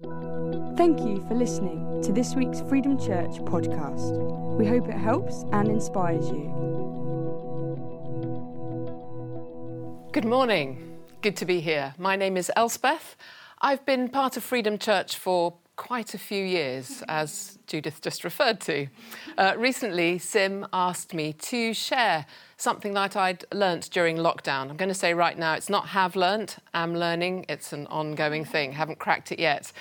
Thank you for listening to this week's Freedom Church podcast. We hope it helps and inspires you. Good morning. Good to be here. My name is Elspeth. I've been part of Freedom Church for quite a few years, as Judith just referred to. Uh, recently, Sim asked me to share something that I'd learnt during lockdown. I'm going to say right now, it's not have learnt, am learning. It's an ongoing thing. Haven't cracked it yet.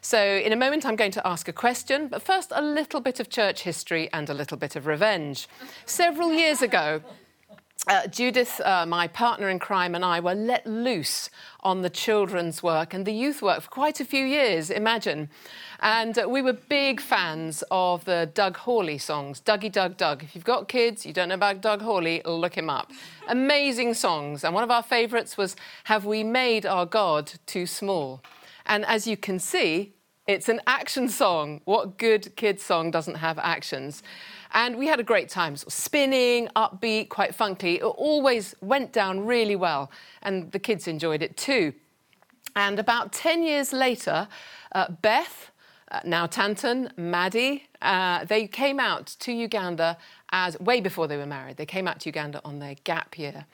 So, in a moment, I'm going to ask a question, but first, a little bit of church history and a little bit of revenge. Several years ago, uh, Judith, uh, my partner in crime, and I were let loose on the children's work and the youth work for quite a few years, imagine. And uh, we were big fans of the Doug Horley songs, Dougie Doug Doug. If you've got kids, you don't know about Doug Horley, look him up. Amazing songs. And one of our favourites was Have We Made Our God Too Small? And as you can see, it's an action song. What good kids song doesn't have actions? And we had a great time, sort of spinning, upbeat, quite funky. It always went down really well, and the kids enjoyed it too. And about 10 years later, uh, Beth, uh, now Tanton, Maddie, uh, they came out to Uganda as way before they were married. They came out to Uganda on their gap year.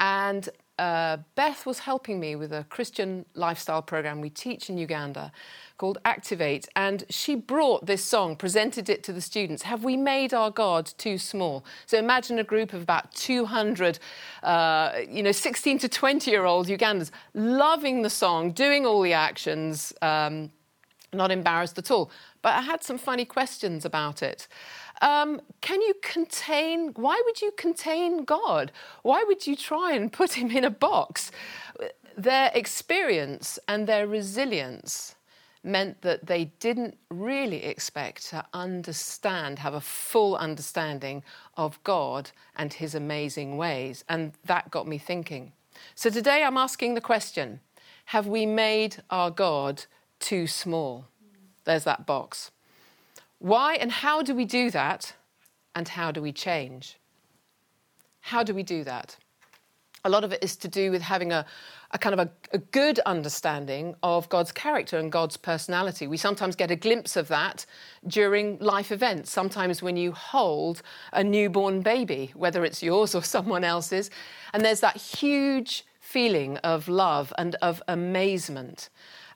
And uh, Beth was helping me with a Christian lifestyle program we teach in Uganda called Activate. And she brought this song, presented it to the students. Have we made our God too small? So imagine a group of about 200, uh, you know, 16 to 20 year old Ugandans loving the song, doing all the actions, um, not embarrassed at all. But I had some funny questions about it. Um, can you contain, why would you contain God? Why would you try and put him in a box? Their experience and their resilience meant that they didn't really expect to understand, have a full understanding of God and his amazing ways. And that got me thinking. So today I'm asking the question Have we made our God too small? There's that box. Why and how do we do that? And how do we change? How do we do that? A lot of it is to do with having a, a kind of a, a, good understanding of God's character and God's personality. We sometimes get a glimpse of that during life events, sometimes when you hold a newborn baby, whether it's yours or someone else's, and there's that huge feeling of love and of amazement.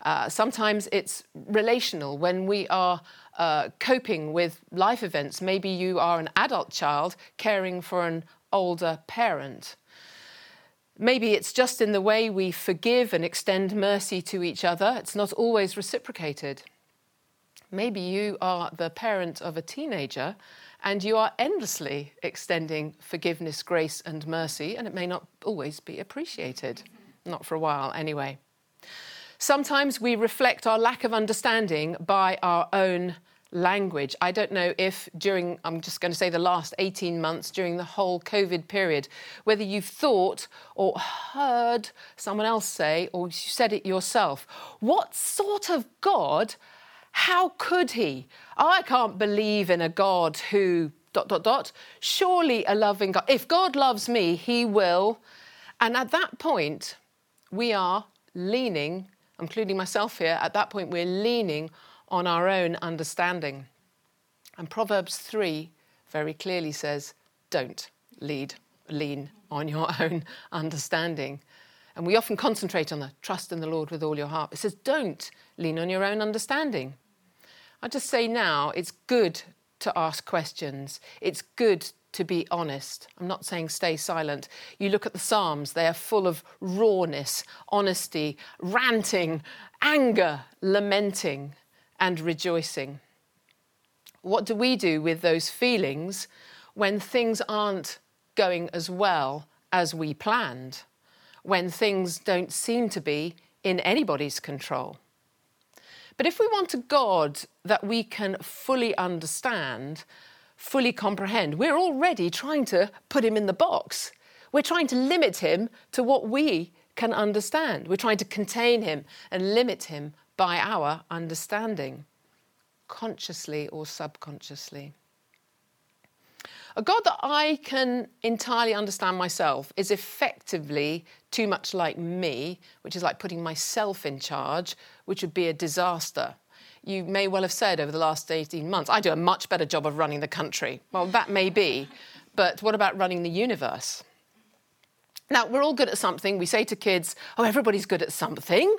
Uh, sometimes it's relational when we are uh, coping with life events. Maybe you are an adult child caring for an older parent. Maybe it's just in the way we forgive and extend mercy to each other. It's not always reciprocated. Maybe you are the parent of a teenager and you are endlessly extending forgiveness, grace, and mercy, and it may not always be appreciated. Not for a while, anyway. Sometimes we reflect our lack of understanding by our own language. I don't know if during, I'm just going to say the last 18 months, during the whole COVID period, whether you've thought or heard someone else say, or you said it yourself, what sort of God, how could he? I can't believe in a God who, dot, dot, dot. Surely a loving God. If God loves me, he will. And at that point, we are leaning, including myself here, at that point, we're leaning on our own understanding. And Proverbs 3 very clearly says, don't lead, lean on your own understanding. And we often concentrate on the trust in the Lord with all your heart. It says, don't lean on your own understanding. I just say now, it's good to ask questions. It's good to be honest. I'm not saying stay silent. You look at the Psalms, they are full of rawness, honesty, ranting, anger, lamenting and rejoicing. What do we do with those feelings when things aren't going as well as we planned? When things don't seem to be in anybody's control? But if we want a God that we can fully understand, fully comprehend, we're already trying to put him in the box. We're trying to limit him to what we can understand. We're trying to contain him and limit him by our understanding, consciously or subconsciously. A God that I can entirely understand myself is effectively too much like me, which is like putting myself in charge, which would be a disaster. You may well have said over the last 18 months, I do a much better job of running the country. Well, that may be, but what about running the universe? Now, we're all good at something. We say to kids, oh, everybody's good at something.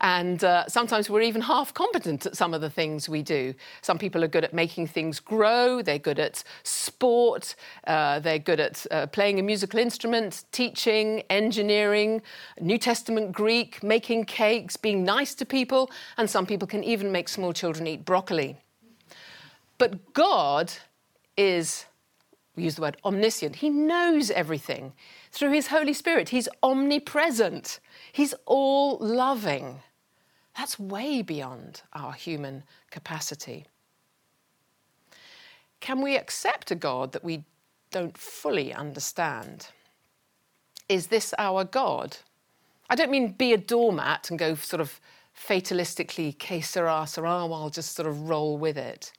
And uh, sometimes we're even half competent at some of the things we do. Some people are good at making things grow, they're good at sport, uh, they're good at uh, playing a musical instrument, teaching, engineering, New Testament Greek, making cakes, being nice to people, and some people can even make small children eat broccoli. But God is, we use the word omniscient, He knows everything through his Holy Spirit. He's omnipresent, he's all loving. That's way beyond our human capacity. Can we accept a God that we don't fully understand? Is this our God? I don't mean be a doormat and go sort of fatalistically, que sera, sera, I'll just sort of roll with it.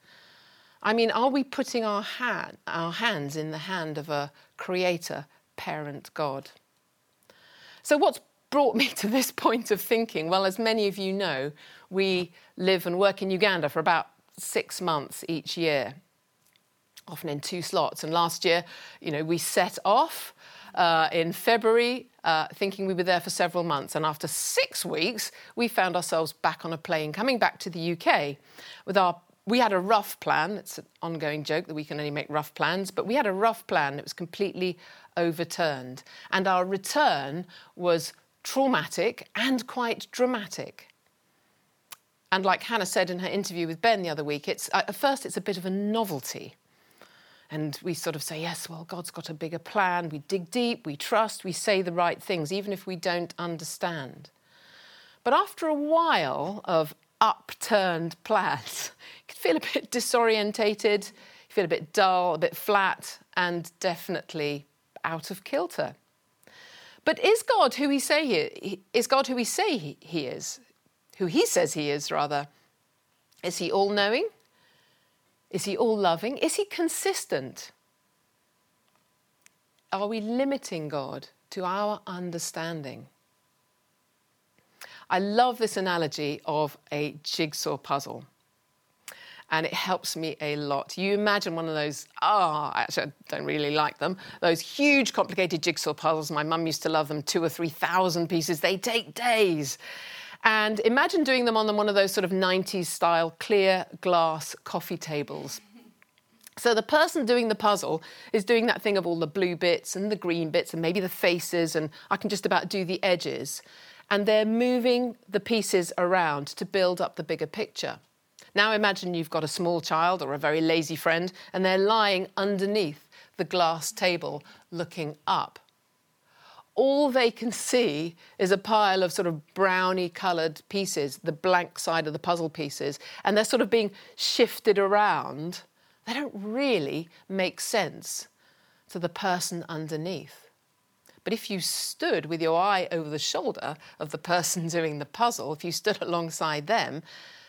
I mean, are we putting our, our hands in the hand of a creator parent God. So, what's brought me to this point of thinking? Well, as many of you know, we live and work in Uganda for about six months each year, often in two slots. And last year, you know, we set off uh, in February, uh, thinking we were there for several months. And after six weeks, we found ourselves back on a plane coming back to the UK with our we had a rough plan. It's an ongoing joke that we can only make rough plans, but we had a rough plan. It was completely overturned. And our return was traumatic and quite dramatic. And like Hannah said in her interview with Ben the other week, it's, uh, at first it's a bit of a novelty. And we sort of say, yes, well, God's got a bigger plan. We dig deep, we trust, we say the right things, even if we don't understand. But after a while of upturned plans, you could feel a bit disorientated, you feel a bit dull, a bit flat, and definitely out of kilter. But is God who he say he is God who we say he, he is? Who he says he is rather? Is he all knowing? Is he all loving? Is he consistent? Are we limiting God to our understanding? I love this analogy of a jigsaw puzzle and it helps me a lot. You imagine one of those, ah, oh, actually, I don't really like them, those huge, complicated jigsaw puzzles. My mum used to love them, two or 3,000 pieces. They take days. And imagine doing them on one of those sort of 90s style clear glass coffee tables. So the person doing the puzzle is doing that thing of all the blue bits and the green bits and maybe the faces, and I can just about do the edges. And they're moving the pieces around to build up the bigger picture. Now imagine you've got a small child or a very lazy friend and they're lying underneath the glass table looking up. All they can see is a pile of sort of browny coloured pieces, the blank side of the puzzle pieces, and they're sort of being shifted around. They don't really make sense to the person underneath. But if you stood with your eye over the shoulder of the person doing the puzzle, if you stood alongside them,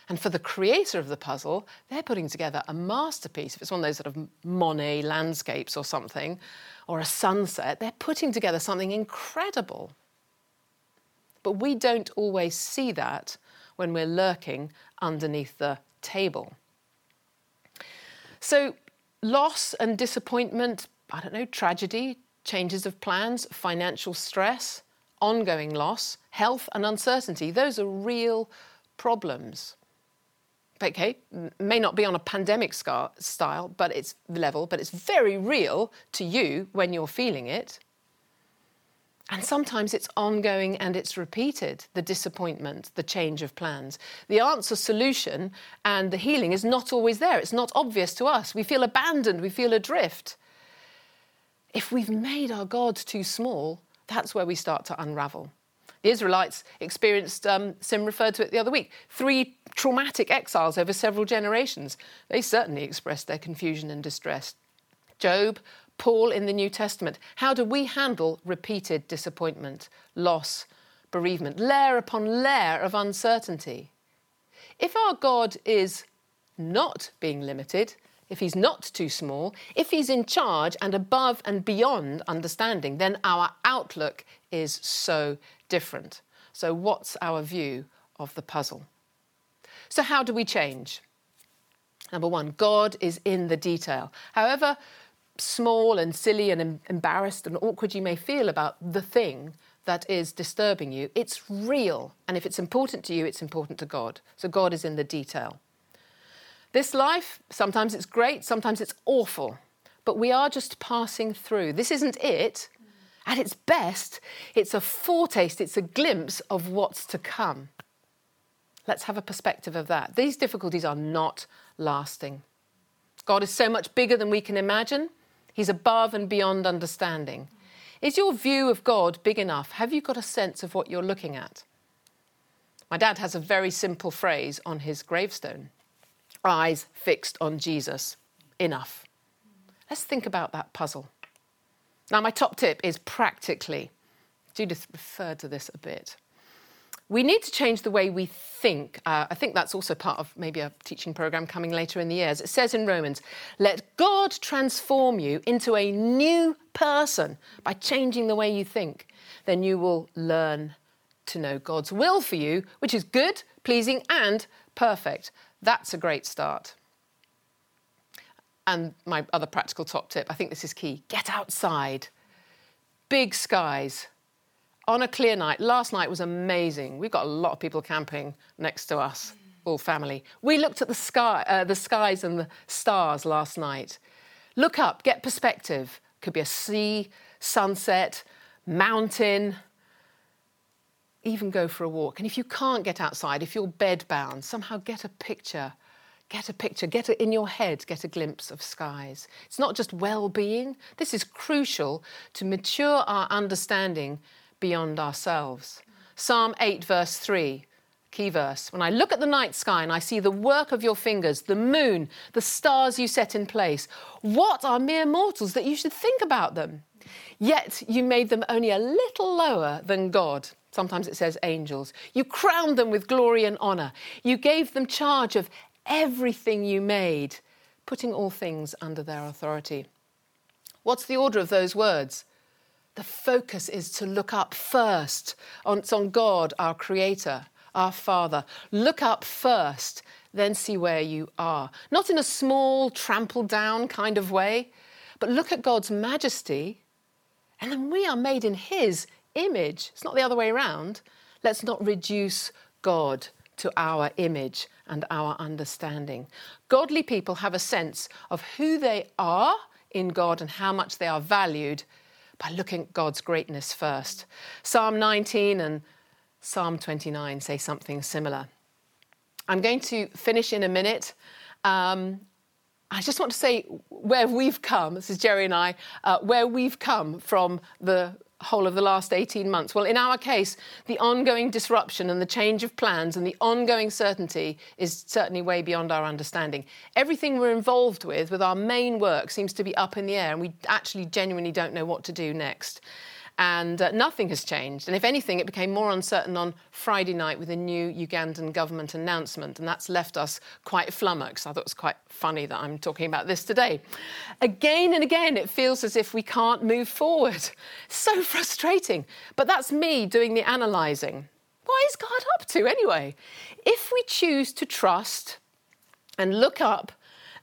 and for the creator of the puzzle, they're putting together a masterpiece. If it's one of those sort of Monet landscapes or something, or a sunset, they're putting together something incredible. But we don't always see that when we're lurking underneath the table. So, loss and disappointment, I don't know, tragedy, changes of plans, financial stress, ongoing loss, health and uncertainty, those are real problems okay, may not be on a pandemic scar- style, but it's level, but it's very real to you when you're feeling it. And sometimes it's ongoing and it's repeated the disappointment, the change of plans. The answer, solution, and the healing is not always there. It's not obvious to us. We feel abandoned, we feel adrift. If we've made our God too small, that's where we start to unravel. The Israelites experienced, um, Sim referred to it the other week, three traumatic exiles over several generations. They certainly expressed their confusion and distress. Job, Paul in the New Testament. How do we handle repeated disappointment, loss, bereavement, layer upon layer of uncertainty? If our God is not being limited, if he's not too small, if he's in charge and above and beyond understanding, then our outlook is so different. So, what's our view of the puzzle? So, how do we change? Number one, God is in the detail. However small and silly and embarrassed and awkward you may feel about the thing that is disturbing you, it's real. And if it's important to you, it's important to God. So, God is in the detail. This life, sometimes it's great, sometimes it's awful, but we are just passing through. This isn't it. At its best, it's a foretaste, it's a glimpse of what's to come. Let's have a perspective of that. These difficulties are not lasting. God is so much bigger than we can imagine, He's above and beyond understanding. Is your view of God big enough? Have you got a sense of what you're looking at? My dad has a very simple phrase on his gravestone eyes fixed on Jesus. Enough. Let's think about that puzzle. Now, my top tip is practically, Judith referred to this a bit. We need to change the way we think. Uh, I think that's also part of maybe a teaching program coming later in the years. It says in Romans, let God transform you into a new person by changing the way you think. Then you will learn to know God's will for you, which is good, pleasing, and perfect. That's a great start. And my other practical top tip I think this is key get outside. Big skies. On a clear night, last night was amazing. We've got a lot of people camping next to us, all family. We looked at the sky, uh, the skies and the stars last night. Look up, get perspective. Could be a sea, sunset, mountain, even go for a walk. And if you can't get outside, if you're bedbound, somehow get a picture. Get a picture, get it in your head, get a glimpse of skies. It's not just well being, this is crucial to mature our understanding beyond ourselves. Psalm 8, verse 3, key verse. When I look at the night sky and I see the work of your fingers, the moon, the stars you set in place, what are mere mortals that you should think about them? Yet you made them only a little lower than God. Sometimes it says angels. You crowned them with glory and honour. You gave them charge of everything you made, putting all things under their authority. What's the order of those words? The focus is to look up first. On, it's on God, our Creator, our Father. Look up first, then see where you are. Not in a small, trampled down kind of way, but look at God's majesty, and then we are made in His image. It's not the other way around. Let's not reduce God to our image and our understanding. Godly people have a sense of who they are in God and how much they are valued by looking at God's greatness first. Psalm 19 and Psalm 29 say something similar. I'm going to finish in a minute. Um, I just want to say where we've come, this is Jerry and I, uh, where we've come from the whole of the last 18 months? Well, in our case, the ongoing disruption and the change of plans and the ongoing certainty is certainly way beyond our understanding. Everything we're involved with, with our main work, seems to be up in the air, and we actually genuinely don't know what to do next and uh, nothing has changed. And if anything, it became more uncertain on Friday night with a new Ugandan government announcement, and that's left us quite flummoxed. I thought it was quite funny that I'm talking about this today. Again and again, it feels as if we can't move forward. So frustrating. But that's me doing the analysing. What is God up to anyway? If we choose to trust and look up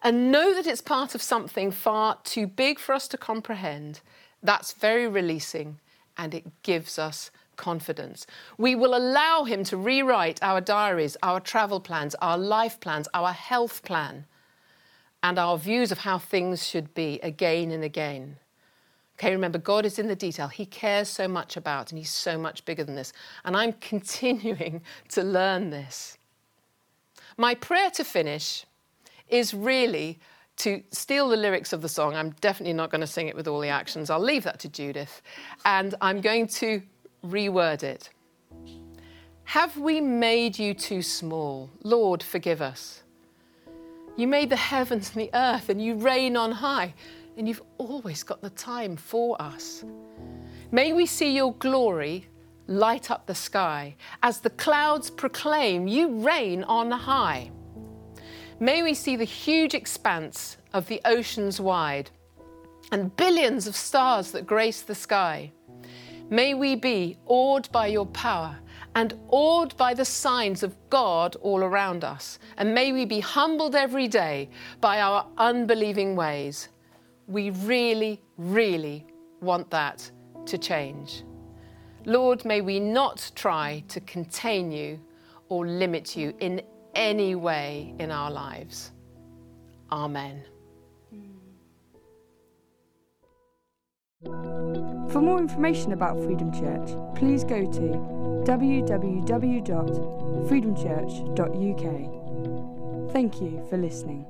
and know that it's part of something far too big for us to comprehend, that's very releasing and it gives us confidence. We will allow Him to rewrite our diaries, our travel plans, our life plans, our health plan, and our views of how things should be again and again. Okay, remember, God is in the detail. He cares so much about, and He's so much bigger than this. And I'm continuing to learn this. My prayer to finish is really to steal the lyrics of the song. I'm definitely not going to sing it with all the actions. I'll leave that to Judith. And I'm going to reword it. Have we made you too small? Lord, forgive us. You made the heavens and the earth, and you reign on high, and you've always got the time for us. May we see your glory light up the sky as the clouds proclaim you reign on high. May we see the huge expanse of the oceans wide and billions of stars that grace the sky. May we be awed by your power and awed by the signs of God all around us. And may we be humbled every day by our unbelieving ways. We really, really want that to change. Lord, may we not try to contain you or limit you in any way in our lives. Amen. For more information about Freedom Church, please go to www.freedomchurch.uk. Thank you for listening.